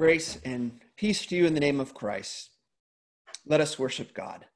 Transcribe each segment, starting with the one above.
Grace and peace to you in the name of Christ. Let us worship God.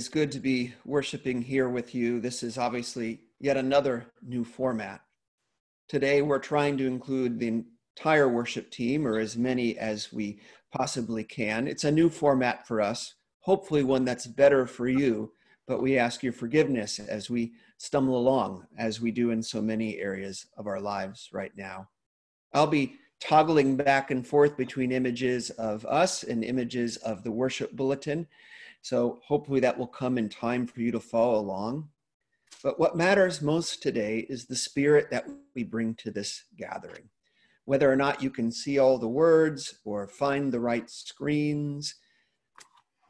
Is good to be worshiping here with you. This is obviously yet another new format. Today, we're trying to include the entire worship team, or as many as we possibly can. It's a new format for us, hopefully, one that's better for you, but we ask your forgiveness as we stumble along, as we do in so many areas of our lives right now. I'll be toggling back and forth between images of us and images of the worship bulletin so hopefully that will come in time for you to follow along. But what matters most today is the spirit that we bring to this gathering. Whether or not you can see all the words or find the right screens,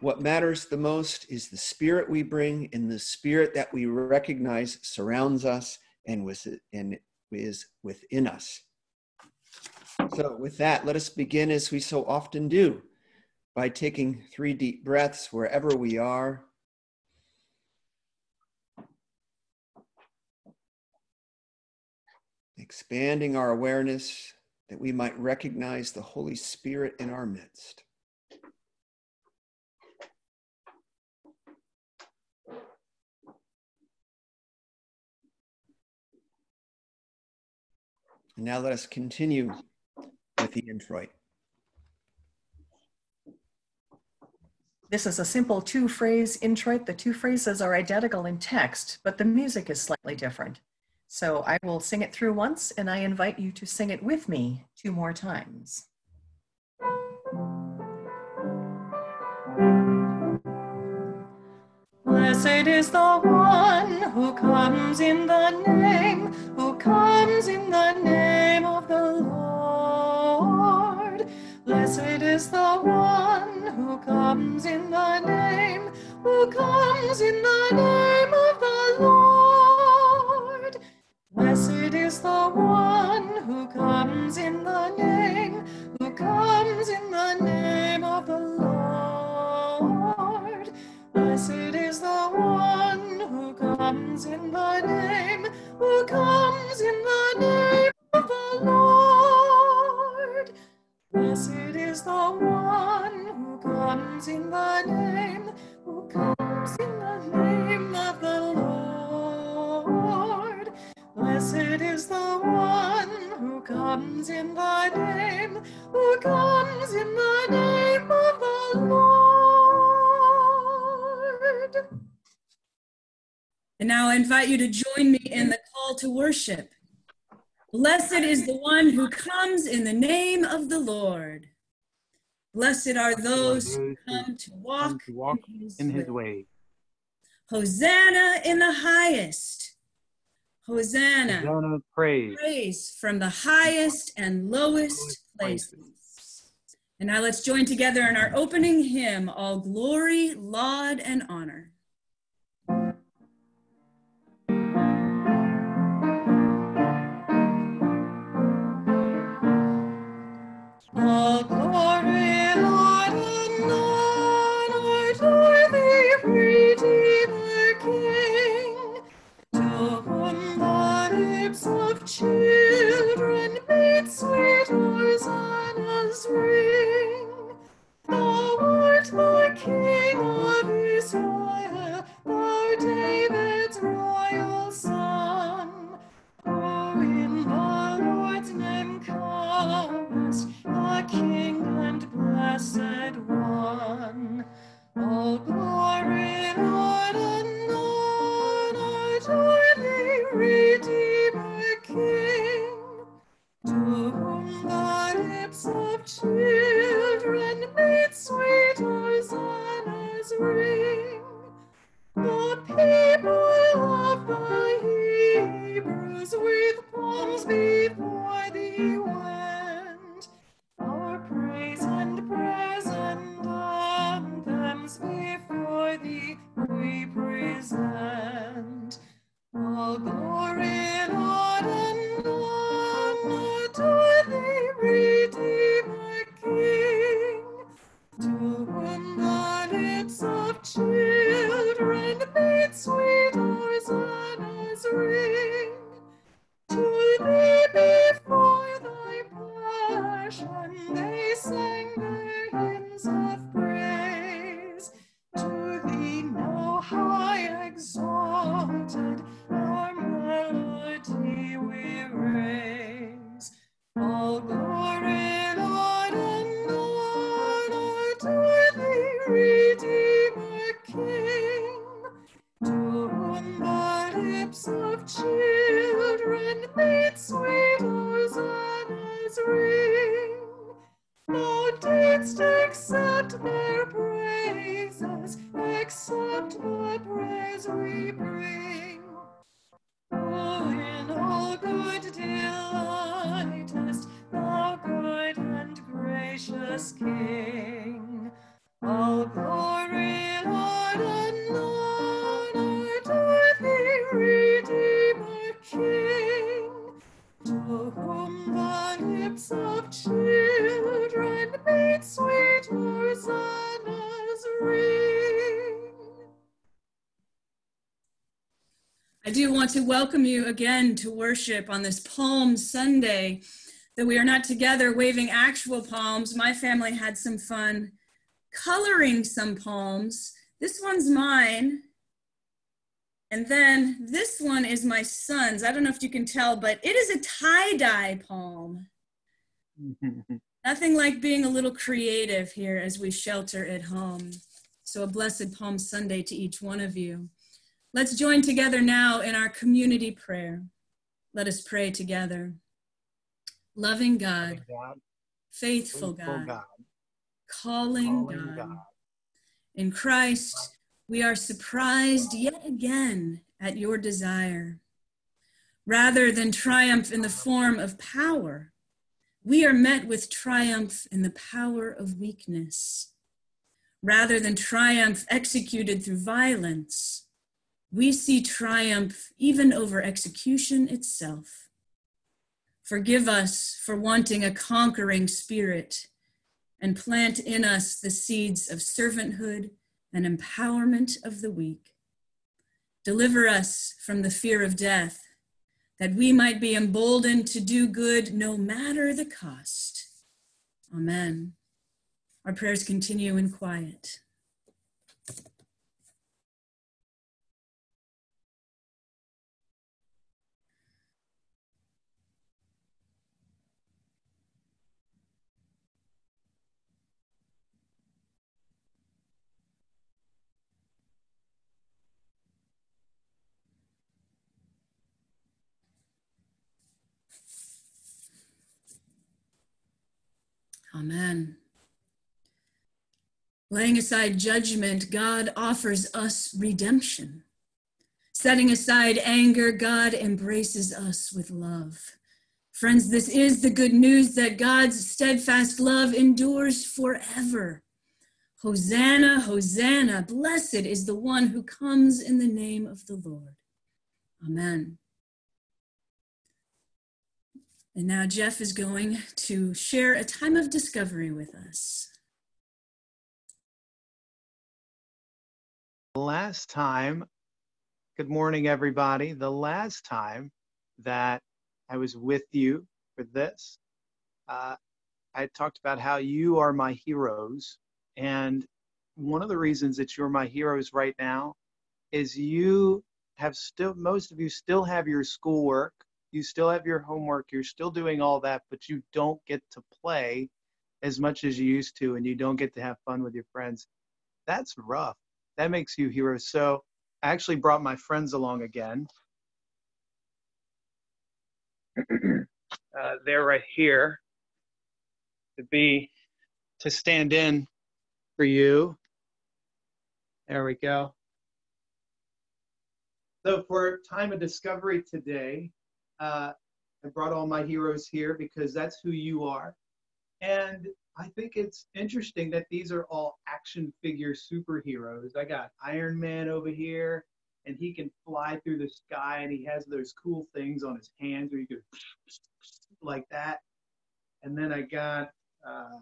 what matters the most is the spirit we bring and the spirit that we recognize surrounds us and, is within us. So, with that, let us begin as we so often do by taking three deep breaths wherever we are. Expanding our awareness that we might recognize the Holy Spirit in our midst. Now let us continue with the introit. This is a simple two phrase introit. The two phrases are identical in text, but the music is slightly different. So I will sing it through once and I invite you to sing it with me two more times. Blessed is the one who comes in the name, who comes in the name comes in the name, who comes in the name invite you to join me in the call to worship. Blessed is the one who comes in the name of the Lord. Blessed are those who come to walk, to walk in his, in his way. Hosanna in the highest. Hosanna. Hosanna, praise. Praise from the highest and lowest places. And now let's join together in our opening hymn, All Glory, Laud, and Honor. 心 do want to welcome you again to worship on this Palm Sunday. That we are not together waving actual palms. My family had some fun coloring some palms. This one's mine. And then this one is my son's. I don't know if you can tell, but it is a tie dye palm. Nothing like being a little creative here as we shelter at home. So, a blessed Palm Sunday to each one of you. Let's join together now in our community prayer. Let us pray together. Loving God, God, faithful faithful God, God, calling, calling God. God. In Christ, we are surprised yet again at your desire. Rather than triumph in the form of power, we are met with triumph in the power of weakness. rather than triumph executed through violence, we see triumph even over execution itself. Forgive us for wanting a conquering spirit and plant in us the seeds of servanthood and empowerment of the weak. Deliver us from the fear of death, that we might be emboldened to do good no matter the cost. Amen. Our prayers continue in quiet. Amen. Laying aside judgment, God offers us redemption. Setting aside anger, God embraces us with love. Friends, this is the good news that God's steadfast love endures forever. Hosanna, Hosanna, blessed is the one who comes in the name of the Lord. Amen. And now Jeff is going to share a time of discovery with us. Last time, good morning, everybody. The last time that I was with you for this, uh, I talked about how you are my heroes. And one of the reasons that you're my heroes right now is you have still, most of you still have your schoolwork you still have your homework, you're still doing all that, but you don't get to play as much as you used to, and you don't get to have fun with your friends. That's rough. That makes you heroes. So I actually brought my friends along again. uh, they're right here to be to stand in for you. There we go. So for time of discovery today, uh, I brought all my heroes here because that's who you are. And I think it's interesting that these are all action figure superheroes. I got Iron Man over here, and he can fly through the sky, and he has those cool things on his hands where you go like that. And then I got, uh,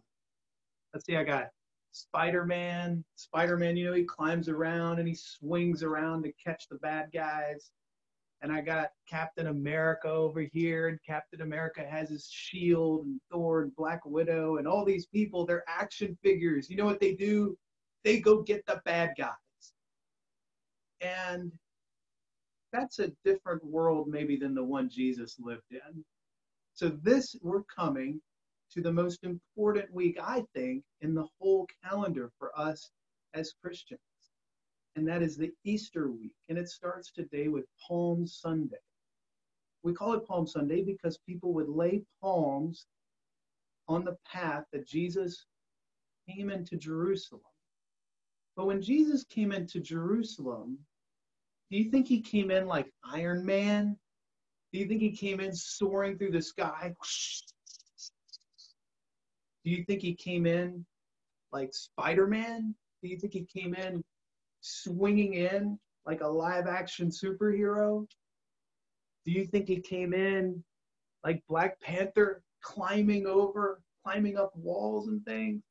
let's see, I got Spider Man. Spider Man, you know, he climbs around and he swings around to catch the bad guys and I got Captain America over here, and Captain America has his shield, and Thor, and Black Widow, and all these people. They're action figures. You know what they do? They go get the bad guys. And that's a different world, maybe, than the one Jesus lived in. So, this, we're coming to the most important week, I think, in the whole calendar for us as Christians and that is the Easter week. And it starts today with Palm Sunday. We call it Palm Sunday because people would lay palms on the path that Jesus came into Jerusalem. But when Jesus came into Jerusalem, do you think he came in like Iron Man? Do you think he came in soaring through the sky? Do you think he came in like Spider Man? Do you think he came in swinging in like a live action superhero? Do you think he came in like Black Panther climbing over, climbing up walls and things?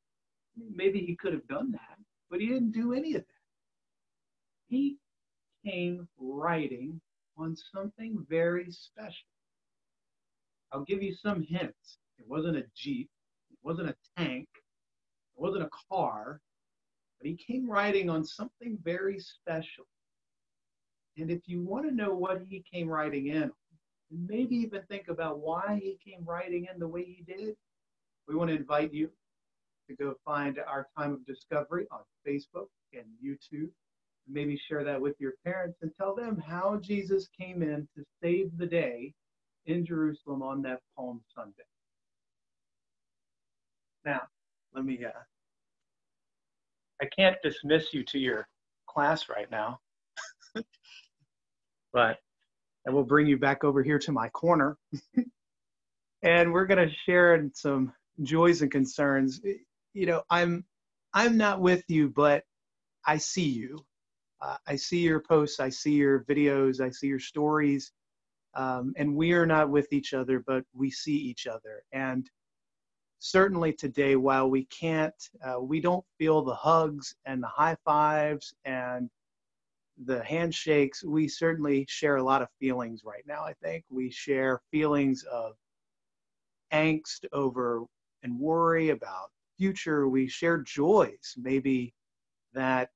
Maybe he could have done that, but he didn't do any of that. He came riding on something very special. I'll give you some hints. It wasn't a Jeep, it wasn't a tank, it wasn't a car, but he came riding on something very special. And if you want to know what he came riding in, and maybe even think about why he came riding in the way he did, we want to invite you to go find our time of discovery on Facebook and YouTube. And maybe share that with your parents and tell them how Jesus came in to save the day in Jerusalem on that Palm Sunday. Now, let me uh, I can't dismiss you to your class right now, but I will bring you back over here to my corner. and we're going to share some joys and concerns. You know, I'm I'm not with you, but I see you. Uh, I see your posts, I see your videos, I see your stories. Um, and we are not with each other, but we see each other. And certainly today, while we can't, uh, we don't feel the hugs and the high fives and the handshakes, we certainly share a lot of feelings right now, I think. We share feelings of angst over and worry about future. We share joys, maybe that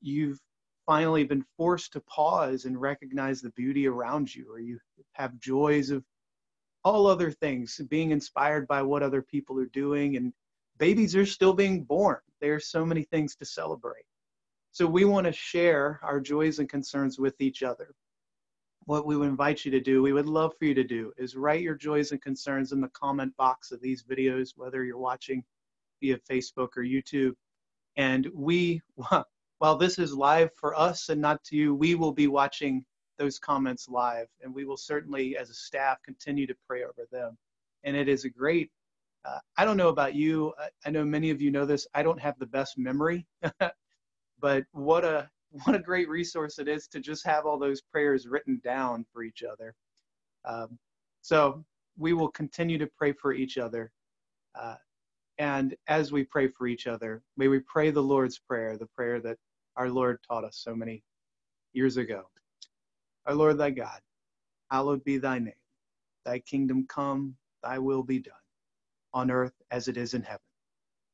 you've finally been forced to pause and recognize the beauty around you, or you have joys of all other things, being inspired by what other people are doing, and babies are still being born. There are so many things to celebrate. So we want to share our joys and concerns with each other. What we would invite you to do, we would love for you to do, is write your joys and concerns in the comment box of these videos, whether you're watching via Facebook or YouTube. And we, while this is live for us and not to you, we will be watching those comments live, and we will certainly, as a staff, continue to pray over them. And it is a great. Uh, I don't know about you. I, I know many of you know this. I don't have the best memory, but what a what a great resource it is to just have all those prayers written down for each other. Um, so we will continue to pray for each other. Uh, and as we pray for each other, may we pray the Lord's Prayer, the prayer that our Lord taught us so many years ago. Our Lord thy God, hallowed be thy name. Thy kingdom come, thy will be done, on earth as it is in heaven.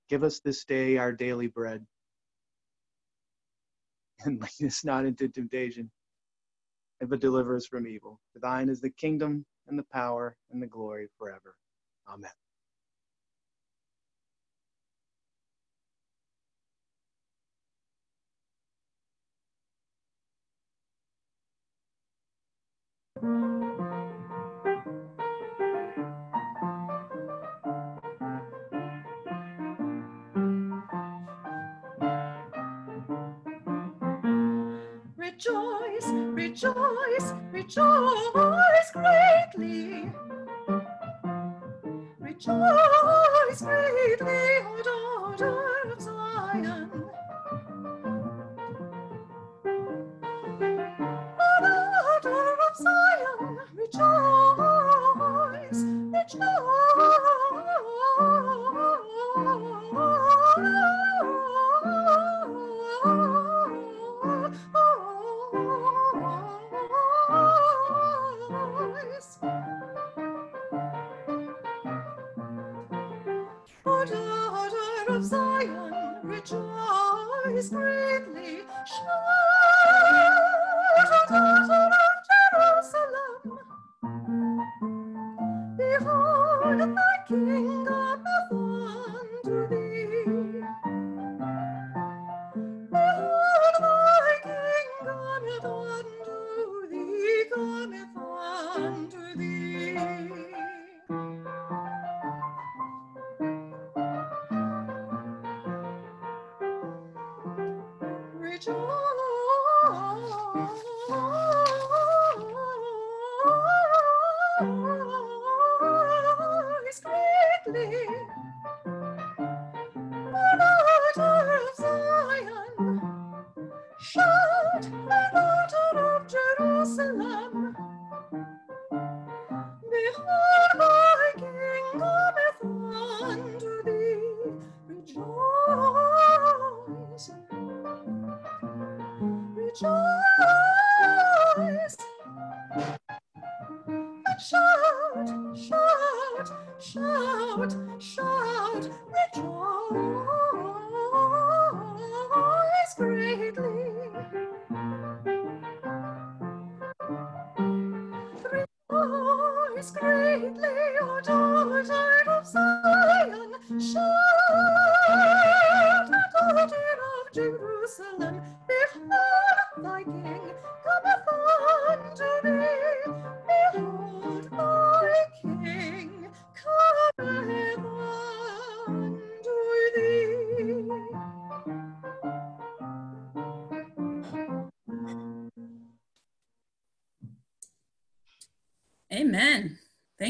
Give us this day our daily bread, and lead us not into temptation, but deliver us from evil. For thine is the kingdom, and the power, and the glory forever. Amen. Rejoice, rejoice, rejoice greatly. Rejoice greatly, O daughter of Zion.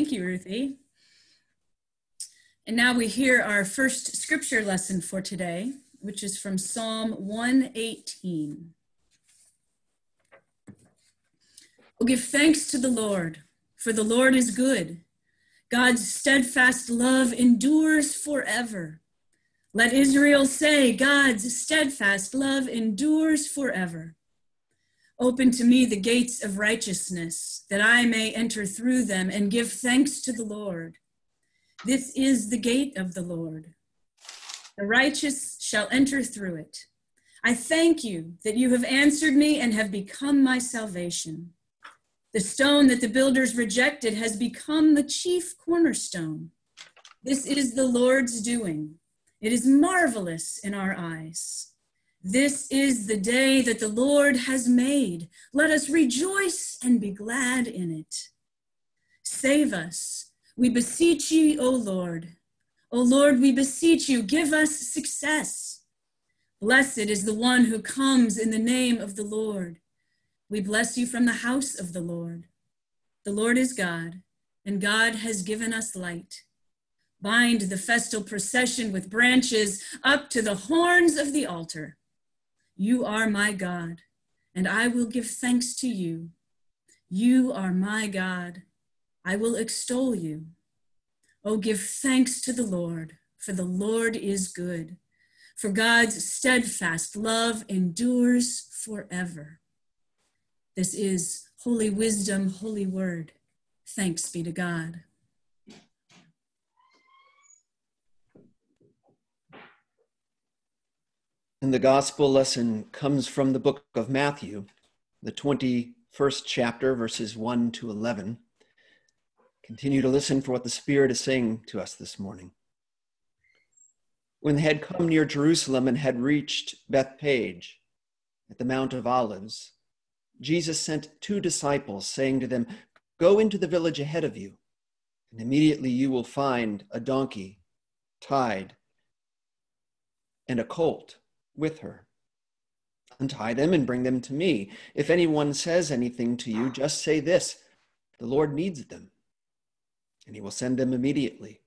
Thank you, Ruthie. And now we hear our first scripture lesson for today. which is from Psalm 118. Oh, give thanks to the Lord, for the Lord is good. God's steadfast love endures forever. Let Israel say, God's steadfast love endures forever. Open to me the gates of righteousness, that I may enter through them and give thanks to the Lord. This is the gate of the Lord. The righteous shall enter through it. I thank you that you have answered me and have become my salvation. The stone that the builders rejected has become the chief cornerstone. This is the Lord's doing. It is marvelous in our eyes. This is the day that the Lord has made. Let us rejoice and be glad in it. Save us, we beseech you, O Lord. O Lord, we beseech you, give us success. Blessed is the one who comes in the name of the Lord. We bless you from the house of the Lord. The Lord is God, and God has given us light. Bind the festal procession with branches up to the horns of the altar. You are my God, and I will give thanks to you. You are my God. I will extol you. Oh, give thanks to the Lord, for the Lord is good. For God's steadfast love endures forever. This is holy wisdom, holy word. Thanks be to God. And the gospel lesson comes from the book of Matthew, the 21st chapter, verses 1 to 11. Continue to listen for what the Spirit is saying to us this morning. When they had come near Jerusalem and had reached Bethphage at the Mount of Olives, Jesus sent two disciples, saying to them, Go into the village ahead of you, and immediately you will find a donkey tied and a colt with her. Untie them and bring them to me. If anyone says anything to you, just say this The Lord needs them, and he will send them immediately.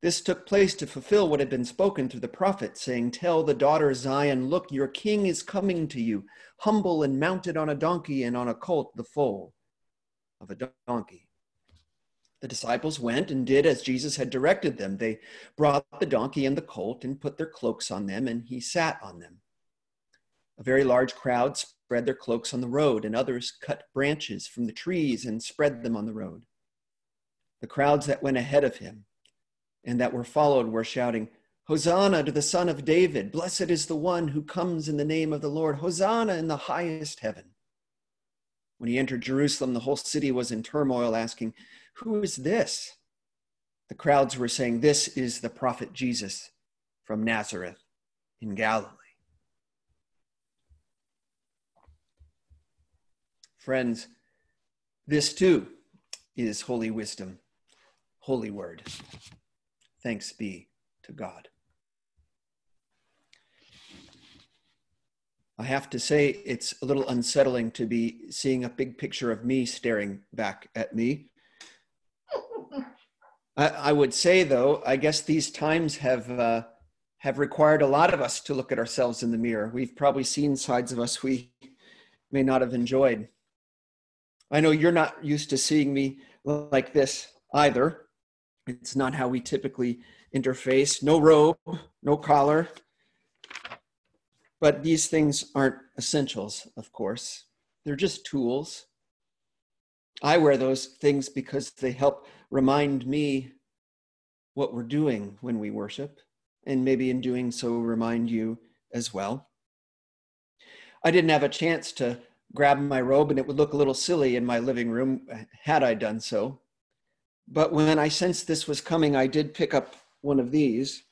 This took place to fulfill what had been spoken through the prophet, saying, Tell the daughter Zion, look, your king is coming to you, humble and mounted on a donkey and on a colt, the foal of a donkey. The disciples went and did as Jesus had directed them. They brought the donkey and the colt and put their cloaks on them, and he sat on them. A very large crowd spread their cloaks on the road, and others cut branches from the trees and spread them on the road. The crowds that went ahead of him and that were followed were shouting, Hosanna to the Son of David! Blessed is the one who comes in the name of the Lord! Hosanna in the highest heaven! When he entered Jerusalem, the whole city was in turmoil, asking, who is this? The crowds were saying, This is the prophet Jesus from Nazareth in Galilee. Friends, this too is holy wisdom, holy word. Thanks be to God. I have to say, it's a little unsettling to be seeing a big picture of me staring back at me. I, I would say, though, I guess these times have uh, have required a lot of us to look at ourselves in the mirror. We've probably seen sides of us we may not have enjoyed. I know you're not used to seeing me like this either. It's not how we typically interface. No robe, no collar. But these things aren't essentials, of course. They're just tools. I wear those things because they help remind me what we're doing when we worship, and maybe in doing so, remind you as well. I didn't have a chance to grab my robe, and it would look a little silly in my living room uh, had I done so. But when I sensed this was coming, I did pick up one of these,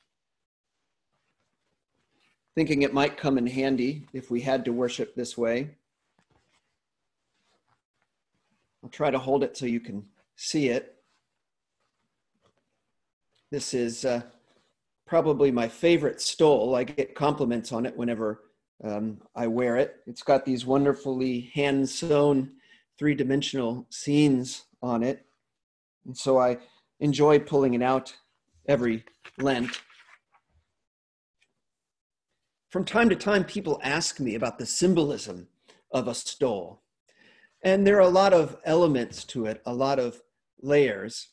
thinking it might come in handy if we had to worship this way. I'll try to hold it so you can see it. This is uh, probably my favorite stole. I get compliments on it whenever um, I wear it. It's got these wonderfully hand sewn three dimensional scenes on it. And so I enjoy pulling it out every Lent. From time to time, people ask me about the symbolism of a stole. And there are a lot of elements to it, a lot of layers.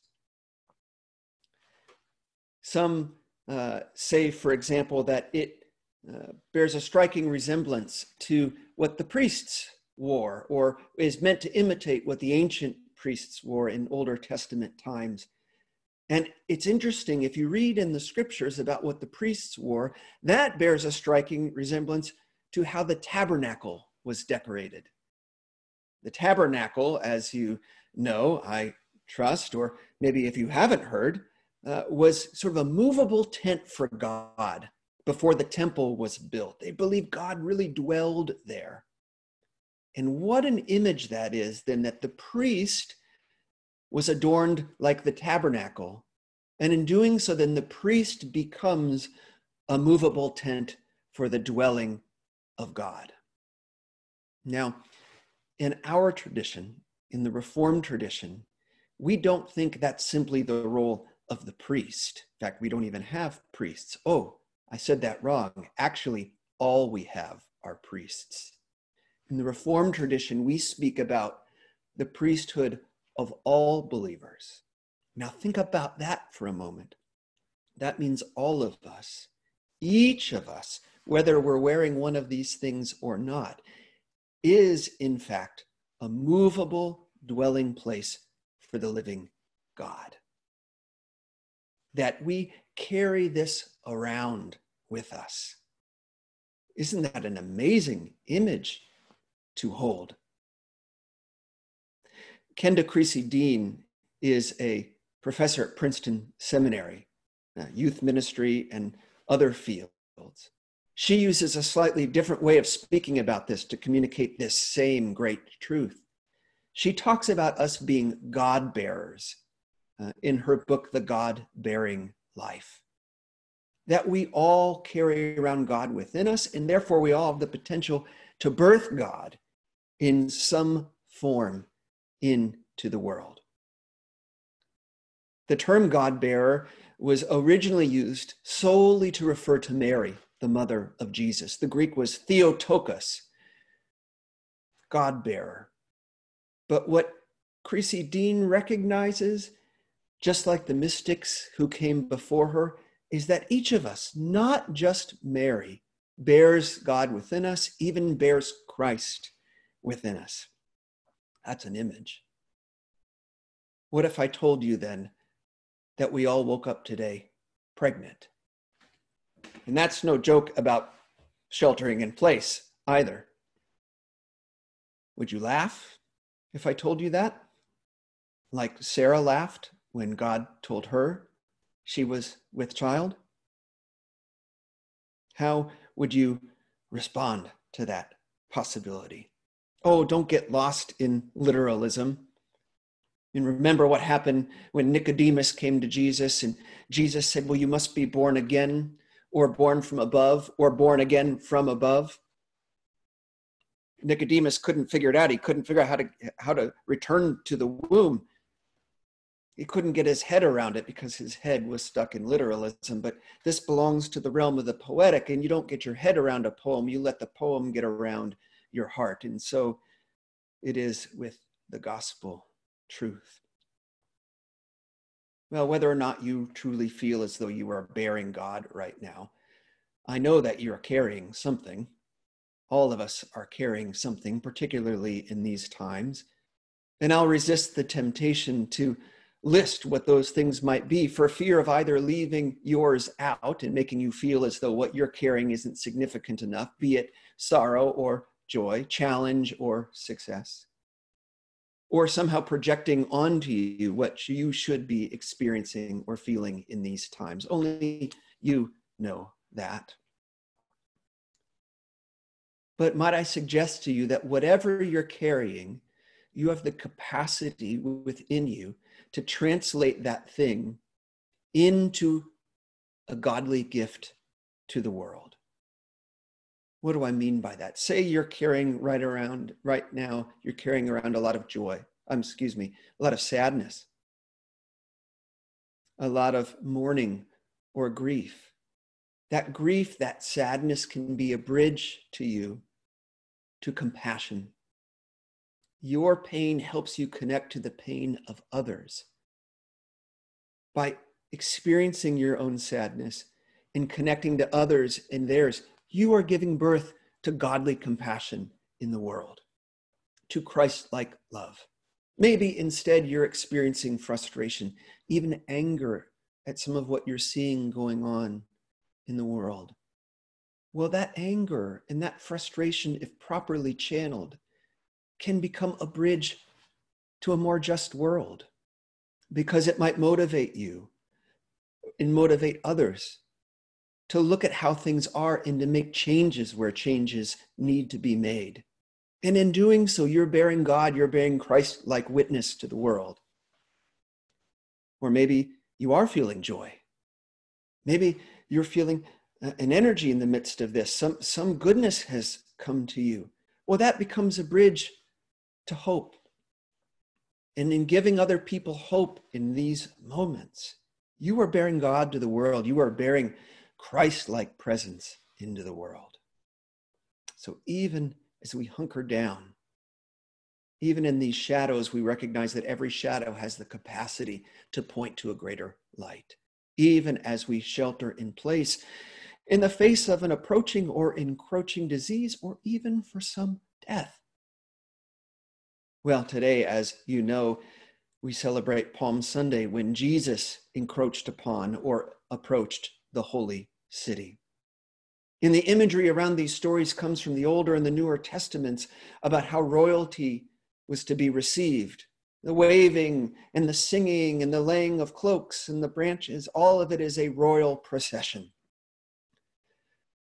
Some uh, say, for example, that it uh, bears a striking resemblance to what the priests wore, or is meant to imitate what the ancient priests wore in Older Testament times. And it's interesting, if you read in the scriptures about what the priests wore, that bears a striking resemblance to how the tabernacle was decorated. The tabernacle, as you know, I trust, or maybe if you haven't heard, uh, was sort of a movable tent for God before the temple was built. They believed God really dwelled there. And what an image that is, then, that the priest was adorned like the tabernacle. And in doing so, then the priest becomes a movable tent for the dwelling of God. Now, in our tradition, in the Reformed tradition, we don't think that's simply the role of the priest. In fact, we don't even have priests. Oh, I said that wrong. Actually, all we have are priests. In the Reformed tradition, we speak about the priesthood of all believers. Now, think about that for a moment. That means all of us, each of us, whether we're wearing one of these things or not, is in fact a movable dwelling place for the living God. That we carry this around with us. Isn't that an amazing image to hold? Kenda Creasy Dean is a professor at Princeton Seminary, uh, youth ministry, and other fields. She uses a slightly different way of speaking about this to communicate this same great truth. She talks about us being God bearers uh, in her book, The God Bearing Life. That we all carry around God within us, and therefore we all have the potential to birth God in some form into the world. The term God bearer was originally used solely to refer to Mary, the mother of Jesus. The Greek was Theotokos, God bearer. But what Creasy Dean recognizes, just like the mystics who came before her, is that each of us, not just Mary, bears God within us, even bears Christ within us. That's an image. What if I told you then that we all woke up today pregnant? And that's no joke about sheltering in place either. Would you laugh if I told you that? Like Sarah laughed when God told her she was with child? How would you respond to that possibility? oh, don't get lost in literalism. And remember what happened when Nicodemus came to Jesus and Jesus said, Well, you must be born again, or born from above, or born again from above. Nicodemus couldn't figure it out. He couldn't figure out how to, how to return to the womb. He couldn't get his head around it because his head was stuck in literalism. But this belongs to the realm of the poetic, and you don't get your head around a poem, you let the poem get around your heart. And so it is with the gospel truth. Well, whether or not you truly feel as though you are bearing God right now, I know that you're carrying something. All of us are carrying something, particularly in these times. And I'll resist the temptation to list what those things might be for fear of either leaving yours out and making you feel as though what you're carrying isn't significant enough, be it sorrow or joy, challenge, or success, or somehow projecting onto you what you should be experiencing or feeling in these times. Only you know that. But might I suggest to you that whatever you're carrying, you have the capacity within you to translate that thing into a godly gift to the world. What do I mean by that? Say you're carrying right around, right now, you're carrying around a lot of joy, um, excuse me, a lot of sadness, a lot of mourning or grief. that grief, that sadness can be a bridge to you to compassion. Your pain helps you connect to the pain of others. By experiencing your own sadness and connecting to others and theirs, you are giving birth to godly compassion in the world, to Christ like love. Maybe instead you're experiencing frustration, even anger at some of what you're seeing going on in the world. Well, that anger and that frustration, if properly channeled, can become a bridge to a more just world because it might motivate you and motivate others to look at how things are and to make changes where changes need to be made. And in doing so, you're bearing God, you're bearing Christ like witness to the world. Or maybe you are feeling joy. Maybe you're feeling an energy in the midst of this. Some, some goodness has come to you. Well, that becomes a bridge to hope. And in giving other people hope in these moments, you are bearing God to the world. You are bearing Christ like presence into the world. So even as we hunker down. Even in these shadows, we recognize that every shadow has the capacity to point to a greater light. Even as we shelter in place in the face of an approaching or encroaching disease, or even for some death. Well, today, as you know, we celebrate Palm Sunday when Jesus encroached upon or approached the holy city. And the imagery around these stories comes from the Older and the Newer Testaments about how royalty was to be received. The waving and the singing and the laying of cloaks and the branches, all of it is a royal procession.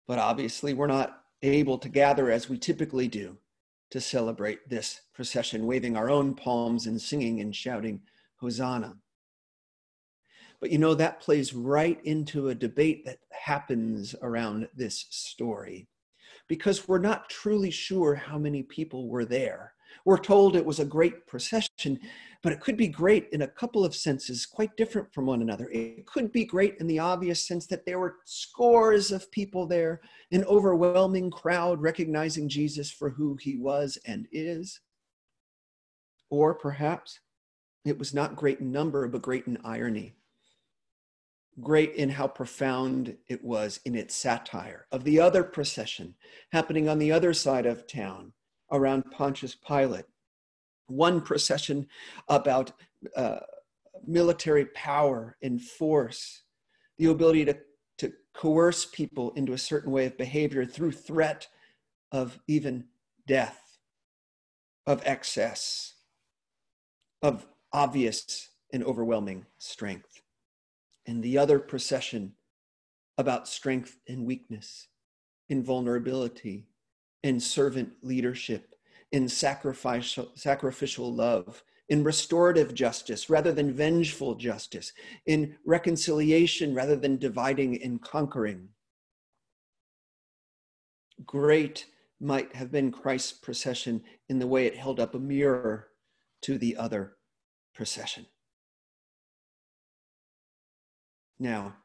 But obviously, we're not able to gather as we typically do to celebrate this procession, waving our own palms and singing and shouting, Hosanna. But you know, that plays right into a debate that happens around this story because we're not truly sure how many people were there. We're told it was a great procession, but it could be great in a couple of senses, quite different from one another. It could be great in the obvious sense that there were scores of people there, an overwhelming crowd recognizing Jesus for who he was and is. Or perhaps it was not great in number, but great in irony great in how profound it was in its satire of the other procession happening on the other side of town around Pontius Pilate. One procession about uh, military power and force, the ability to, to coerce people into a certain way of behavior through threat of even death, of excess, of obvious and overwhelming strength. And the other procession about strength and weakness, in vulnerability, in servant leadership, in sacrificial, sacrificial love, in restorative justice rather than vengeful justice, in reconciliation rather than dividing and conquering. Great might have been Christ's procession in the way it held up a mirror to the other procession. Now,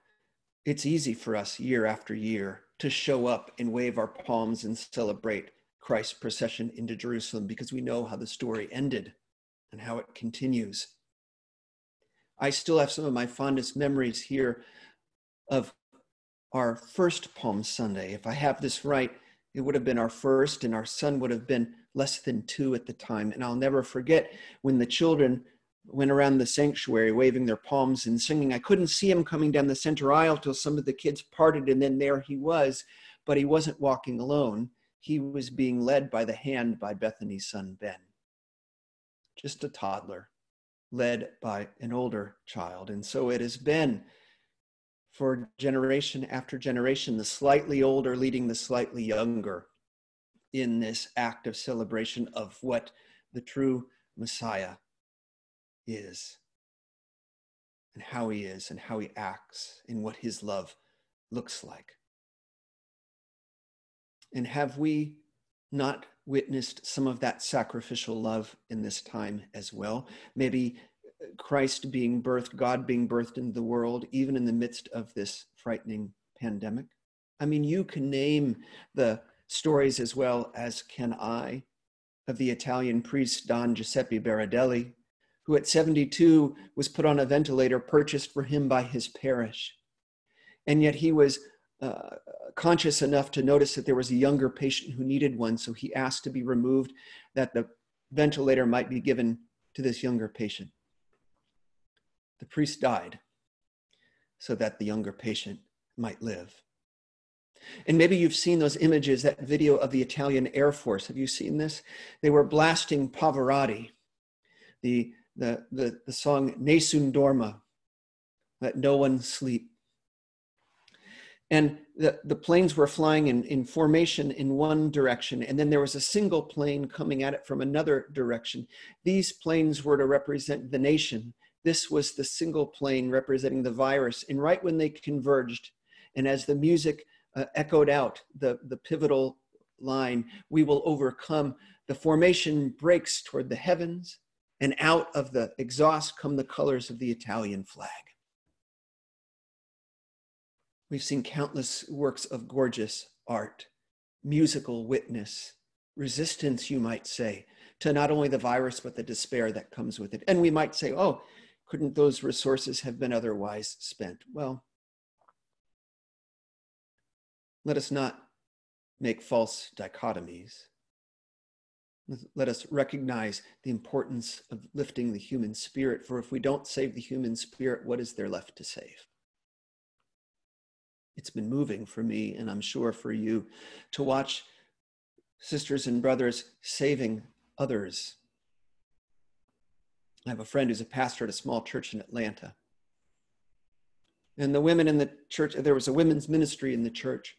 it's easy for us year after year to show up and wave our palms and celebrate Christ's procession into Jerusalem because we know how the story ended and how it continues. I still have some of my fondest memories here of our first Palm Sunday. If I have this right, it would have been our first, and our son would have been less than two at the time. And I'll never forget when the children went around the sanctuary waving their palms and singing. I couldn't see him coming down the center aisle till some of the kids parted, and then there he was. But he wasn't walking alone. He was being led by the hand by Bethany's son, Ben. Just a toddler, led by an older child. And so it has been for generation after generation, the slightly older leading the slightly younger in this act of celebration of what the true Messiah is and how he is and how he acts and what his love looks like. And have we not witnessed some of that sacrificial love in this time as well? Maybe Christ being birthed, God being birthed into the world, even in the midst of this frightening pandemic. I mean, you can name the stories as well as can I of the Italian priest Don Giuseppe Berardelli, who at 72 was put on a ventilator purchased for him by his parish. And yet he was uh, conscious enough to notice that there was a younger patient who needed one, so he asked to be removed, that the ventilator might be given to this younger patient. The priest died so that the younger patient might live. And maybe you've seen those images, that video of the Italian Air Force. Have you seen this? They were blasting Pavarotti, the, the, the, the song Nessun Dorma, let no one sleep. And the, the planes were flying in, in formation in one direction, and then there was a single plane coming at it from another direction. These planes were to represent the nation. This was the single plane representing the virus. And right when they converged, and as the music uh, echoed out the, the pivotal line, we will overcome. The formation breaks toward the heavens, and out of the exhaust come the colors of the Italian flag. We've seen countless works of gorgeous art, musical witness, resistance, you might say, to not only the virus, but the despair that comes with it. And we might say, oh, couldn't those resources have been otherwise spent? Well, let us not make false dichotomies. Let us recognize the importance of lifting the human spirit, for if we don't save the human spirit, what is there left to save? It's been moving for me, and I'm sure for you, to watch sisters and brothers saving others. I have a friend who's a pastor at a small church in Atlanta. And the women in the church, there was a women's ministry in the church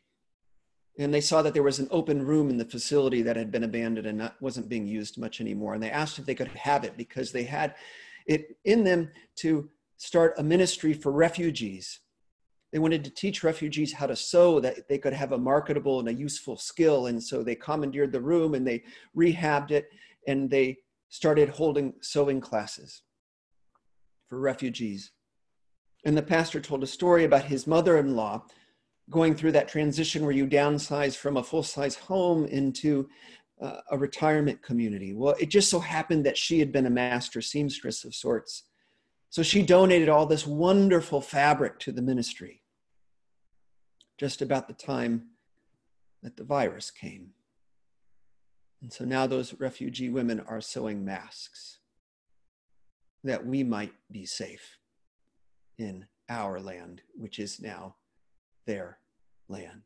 and they saw that there was an open room in the facility that had been abandoned and not, wasn't being used much anymore. And they asked if they could have it because they had it in them to start a ministry for refugees. They wanted to teach refugees how to sew that they could have a marketable and a useful skill. And so they commandeered the room and they rehabbed it and they started holding sewing classes for refugees. And the pastor told a story about his mother in law going through that transition where you downsize from a full size home into uh, a retirement community. Well, it just so happened that she had been a master seamstress of sorts. So she donated all this wonderful fabric to the ministry just about the time that the virus came. And so now those refugee women are sewing masks that we might be safe in our land, which is now their land.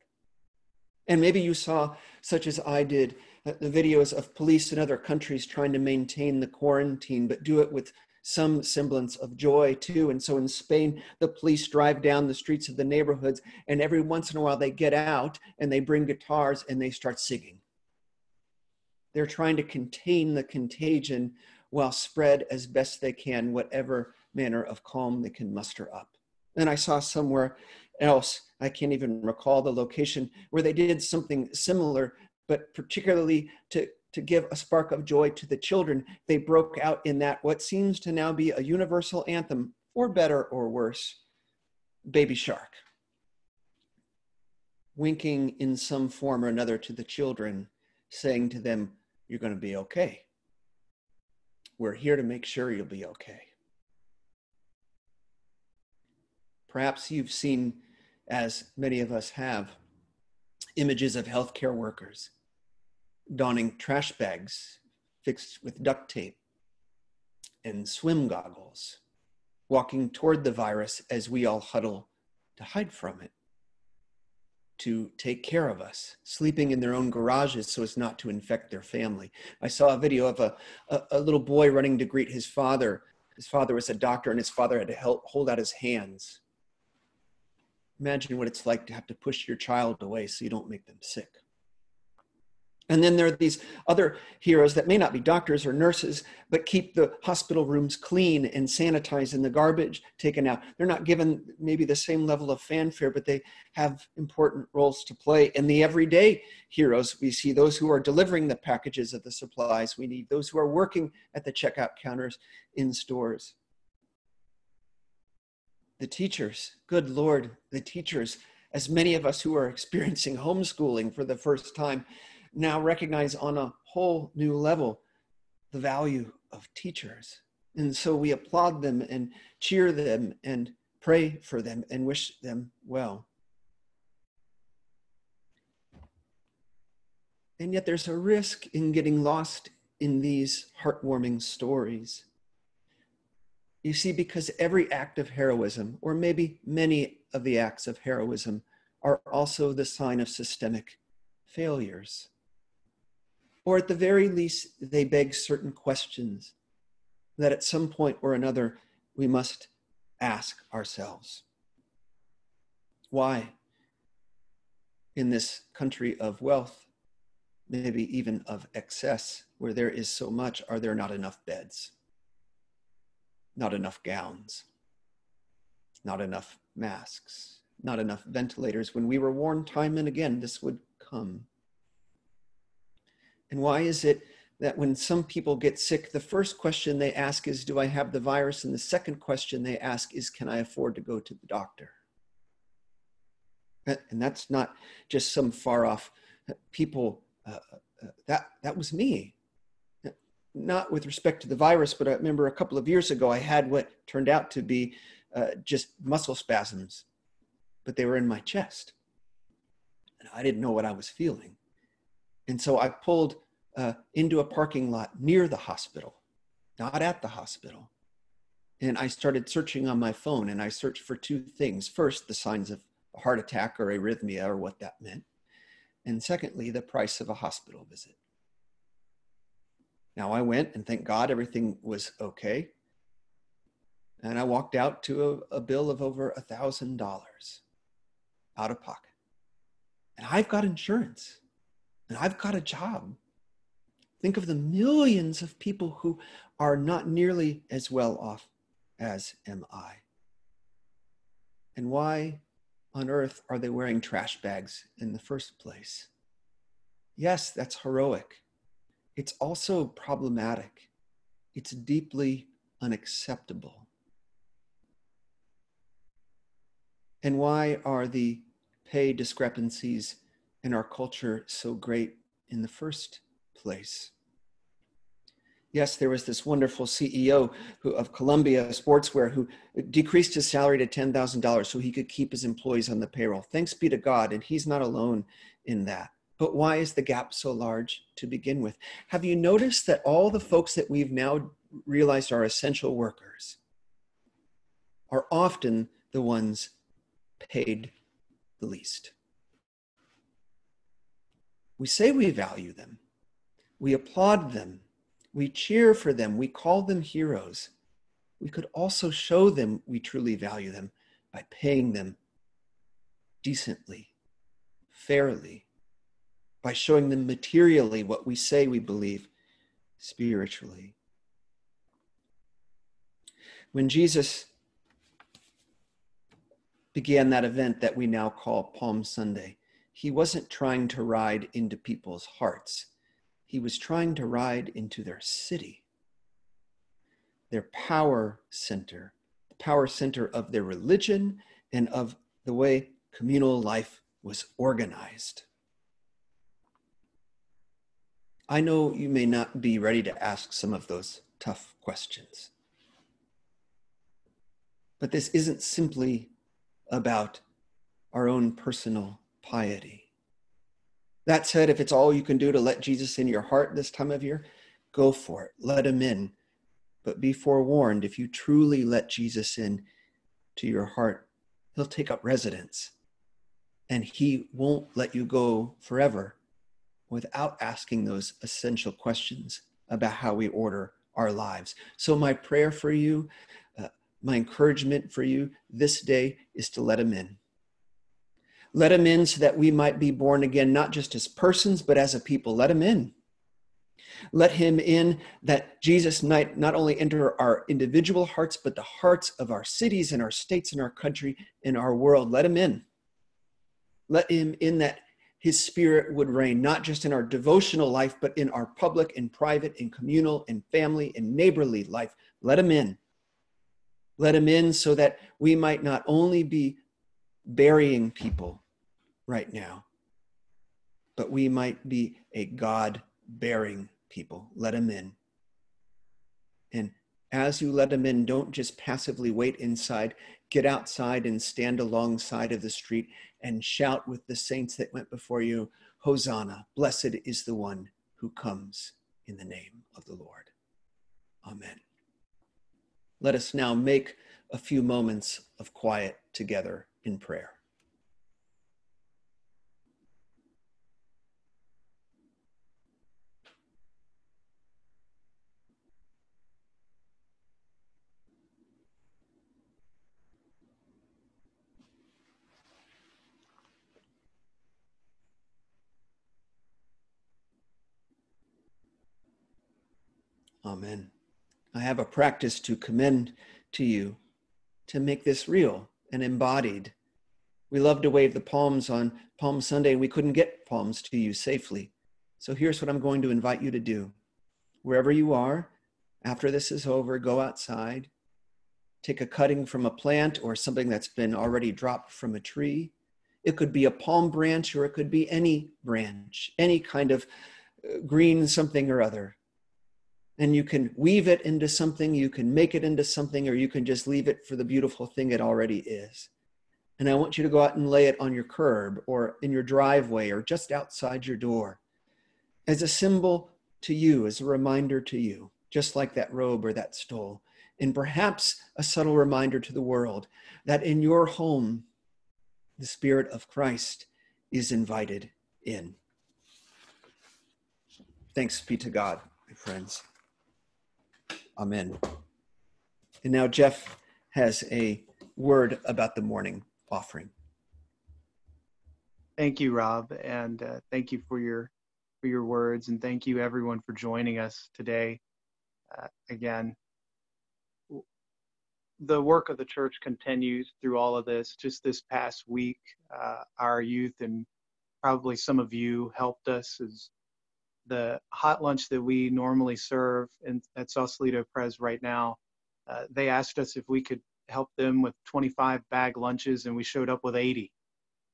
And maybe you saw, such as I did, uh, the videos of police in other countries trying to maintain the quarantine, but do it with some semblance of joy too. And so in Spain, the police drive down the streets of the neighborhoods, and every once in a while they get out and they bring guitars and they start singing. They're trying to contain the contagion while spread as best they can whatever manner of calm they can muster up. And I saw somewhere else. I can't even recall the location where they did something similar, but particularly to, to give a spark of joy to the children, they broke out in that what seems to now be a universal anthem, for better or worse, Baby Shark. Winking in some form or another to the children, saying to them, You're going to be okay. We're here to make sure you'll be okay. Perhaps you've seen as many of us have, images of healthcare workers donning trash bags fixed with duct tape and swim goggles, walking toward the virus as we all huddle to hide from it, to take care of us, sleeping in their own garages so as not to infect their family. I saw a video of a, a, a little boy running to greet his father. His father was a doctor, and his father had to help hold out his hands Imagine what it's like to have to push your child away so you don't make them sick. And then there are these other heroes that may not be doctors or nurses, but keep the hospital rooms clean and sanitized and the garbage taken out. They're not given maybe the same level of fanfare, but they have important roles to play. And the everyday heroes, we see those who are delivering the packages of the supplies we need, those who are working at the checkout counters in stores the teachers, good Lord, the teachers as many of us who are experiencing homeschooling for the first time now recognize on a whole new level the value of teachers. And so we applaud them and cheer them and pray for them and wish them well. And yet there's a risk in getting lost in these heartwarming stories. You see, because every act of heroism, or maybe many of the acts of heroism, are also the sign of systemic failures. Or at the very least, they beg certain questions that at some point or another we must ask ourselves. Why, in this country of wealth, maybe even of excess, where there is so much, are there not enough beds? Not enough gowns? Not enough masks? Not enough ventilators? When we were warned time and again this would come. And why is it that when some people get sick, the first question they ask is, Do I have the virus? And the second question they ask is, Can I afford to go to the doctor? And that's not just some far off people uh, uh, that that was me. Not with respect to the virus, but I remember a couple of years ago I had what turned out to be uh, just muscle spasms, but they were in my chest, and I didn't know what I was feeling, and so I pulled uh, into a parking lot near the hospital, not at the hospital, and I started searching on my phone, and I searched for two things: first, the signs of a heart attack or arrhythmia, or what that meant and secondly, the price of a hospital visit. Now I went and thank God everything was okay. And I walked out to a, a bill of over a thousand dollars out of pocket. And I've got insurance and I've got a job. Think of the millions of people who are not nearly as well off as am I. And why on earth are they wearing trash bags in the first place? Yes, that's heroic. It's also problematic. It's deeply unacceptable. And why are the pay discrepancies in our culture so great in the first place? Yes, there was this wonderful CEO who, of Columbia Sportswear who decreased his salary to $10,000 so he could keep his employees on the payroll. Thanks be to God, and he's not alone in that. But why is the gap so large to begin with? Have you noticed that all the folks that we've now realized are essential workers are often the ones paid the least? We say we value them, we applaud them we cheer for them. We call them heroes. We could also show them we truly value them by paying them decently, fairly, by showing them materially what we say we believe spiritually. When Jesus began that event that we now call Palm Sunday, he wasn't trying to ride into people's hearts he was trying to ride into their city, their power center, the power center of their religion and of the way communal life was organized. I know you may not be ready to ask some of those tough questions. But this isn't simply about our own personal piety. That said, if it's all you can do to let Jesus in your heart this time of year, go for it. Let him in. But be forewarned if you truly let Jesus in to your heart, he'll take up residence and he won't let you go forever without asking those essential questions about how we order our lives. So, my prayer for you, uh, my encouragement for you this day is to let him in. Let him in so that we might be born again, not just as persons, but as a people. Let him in. Let him in that Jesus might not only enter our individual hearts, but the hearts of our cities and our states and our country and our world. Let him in. Let him in that his spirit would reign, not just in our devotional life, but in our public and private and communal and family and neighborly life. Let him in. Let him in so that we might not only be burying people right now, but we might be a God bearing people. Let him in. And as you let him in, don't just passively wait inside. Get outside and stand alongside of the street and shout with the saints that went before you Hosanna, blessed is the one who comes in the name of the Lord. Amen. Let us now make a few moments of quiet together in prayer. Amen. I have a practice to commend to you to make this real and embodied. We love to wave the palms on Palm Sunday, and we couldn't get palms to you safely. So here's what I'm going to invite you to do. Wherever you are, after this is over, go outside, take a cutting from a plant or something that's been already dropped from a tree. It could be a palm branch or it could be any branch, any kind of uh, green something or other and you can weave it into something, you can make it into something, or you can just leave it for the beautiful thing it already is. And I want you to go out and lay it on your curb or in your driveway or just outside your door as a symbol to you, as a reminder to you, just like that robe or that stole. And perhaps a subtle reminder to the world that in your home, the Spirit of Christ is invited in. Thanks be to God, my friends. Amen. And now Jeff has a word about the morning offering. Thank you, Rob, and uh, thank you for your for your words, and thank you everyone for joining us today. Uh, again, the work of the church continues through all of this. Just this past week, uh, our youth and probably some of you helped us as the hot lunch that we normally serve in, at Sausalito Pres right now, uh, they asked us if we could help them with 25 bag lunches, and we showed up with 80.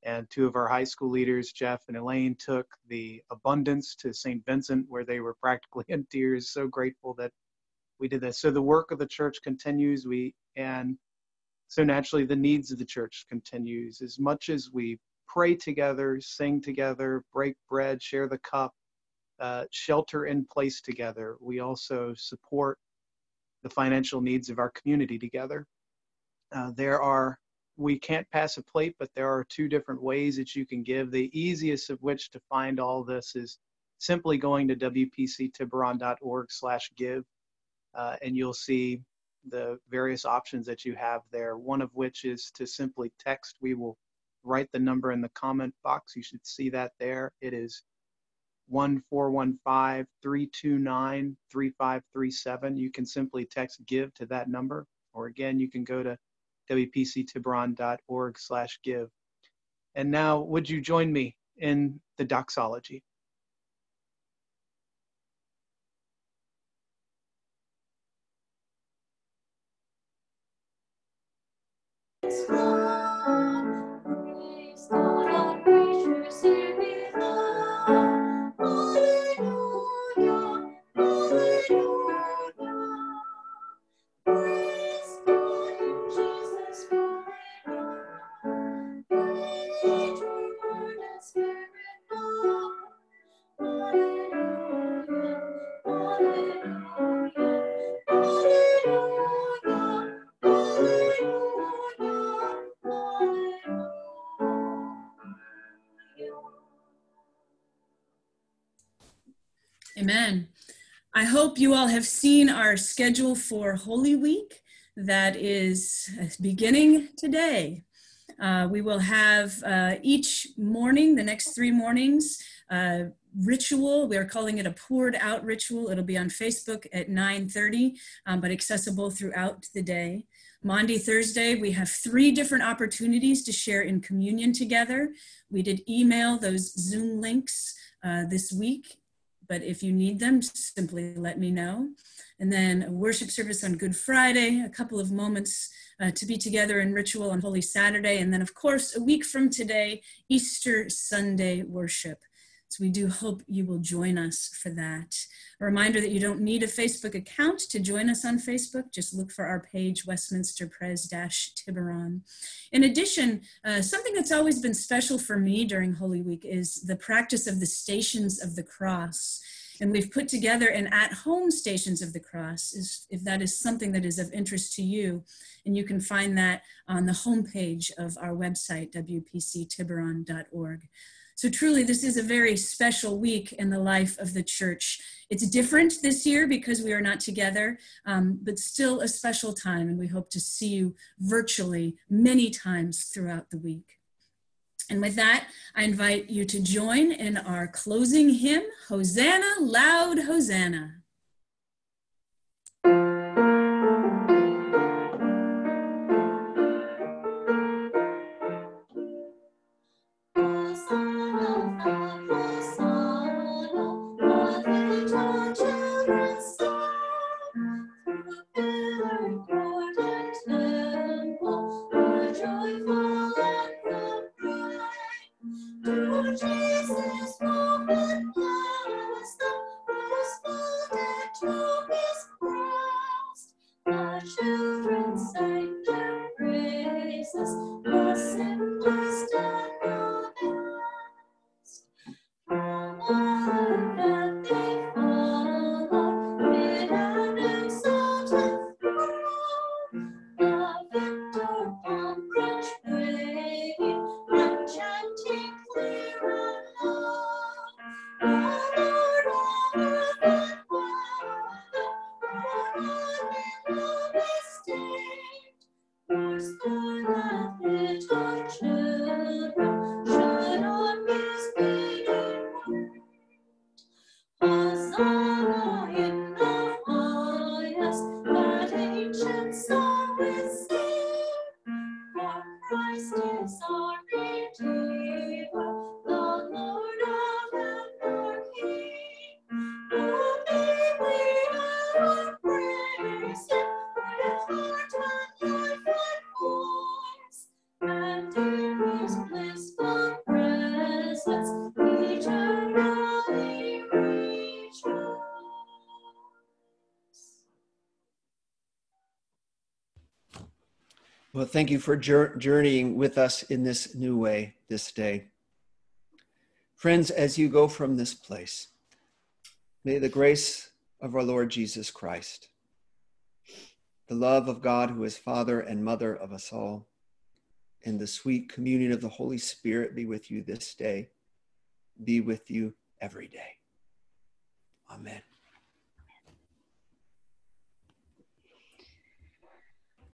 And two of our high school leaders, Jeff and Elaine, took the abundance to St. Vincent, where they were practically in tears, so grateful that we did this. So the work of the church continues. We and so naturally the needs of the church continues. As much as we pray together, sing together, break bread, share the cup, uh, shelter in place together. We also support the financial needs of our community together. Uh, there are, we can't pass a plate, but there are two different ways that you can give. The easiest of which to find all this is simply going to wpctiburon.org slash give, uh, and you'll see the various options that you have there, one of which is to simply text. We will write the number in the comment box. You should see that there. It is 1415-329-3537. You can simply text give to that number, or again, you can go to wpctiburon.org slash give. And now, would you join me in the doxology? Our schedule for Holy Week that is beginning today. Uh, we will have uh, each morning, the next three mornings, uh, ritual. We are calling it a poured out ritual. It'll be on Facebook at 9.30, um, but accessible throughout the day. Maundy, Thursday, we have three different opportunities to share in communion together. We did email those Zoom links uh, this week but if you need them, simply let me know. And then a worship service on Good Friday, a couple of moments uh, to be together in ritual on Holy Saturday, and then, of course, a week from today, Easter Sunday worship. So we do hope you will join us for that. A reminder that you don't need a Facebook account to join us on Facebook. Just look for our page, Westminster Pres Tiburon. In addition, uh, something that's always been special for me during Holy Week is the practice of the Stations of the Cross. And we've put together an at-home Stations of the Cross, if that is something that is of interest to you. And you can find that on the homepage of our website, wpctiburon.org. So truly, this is a very special week in the life of the church. It's different this year because we are not together, um, but still a special time, and we hope to see you virtually many times throughout the week. And with that, I invite you to join in our closing hymn, Hosanna, Loud Hosanna. Thank you for journeying with us in this new way this day. Friends, as you go from this place, may the grace of our Lord Jesus Christ, the love of God, who is Father and Mother of us all, and the sweet communion of the Holy Spirit be with you this day, be with you every day. Amen.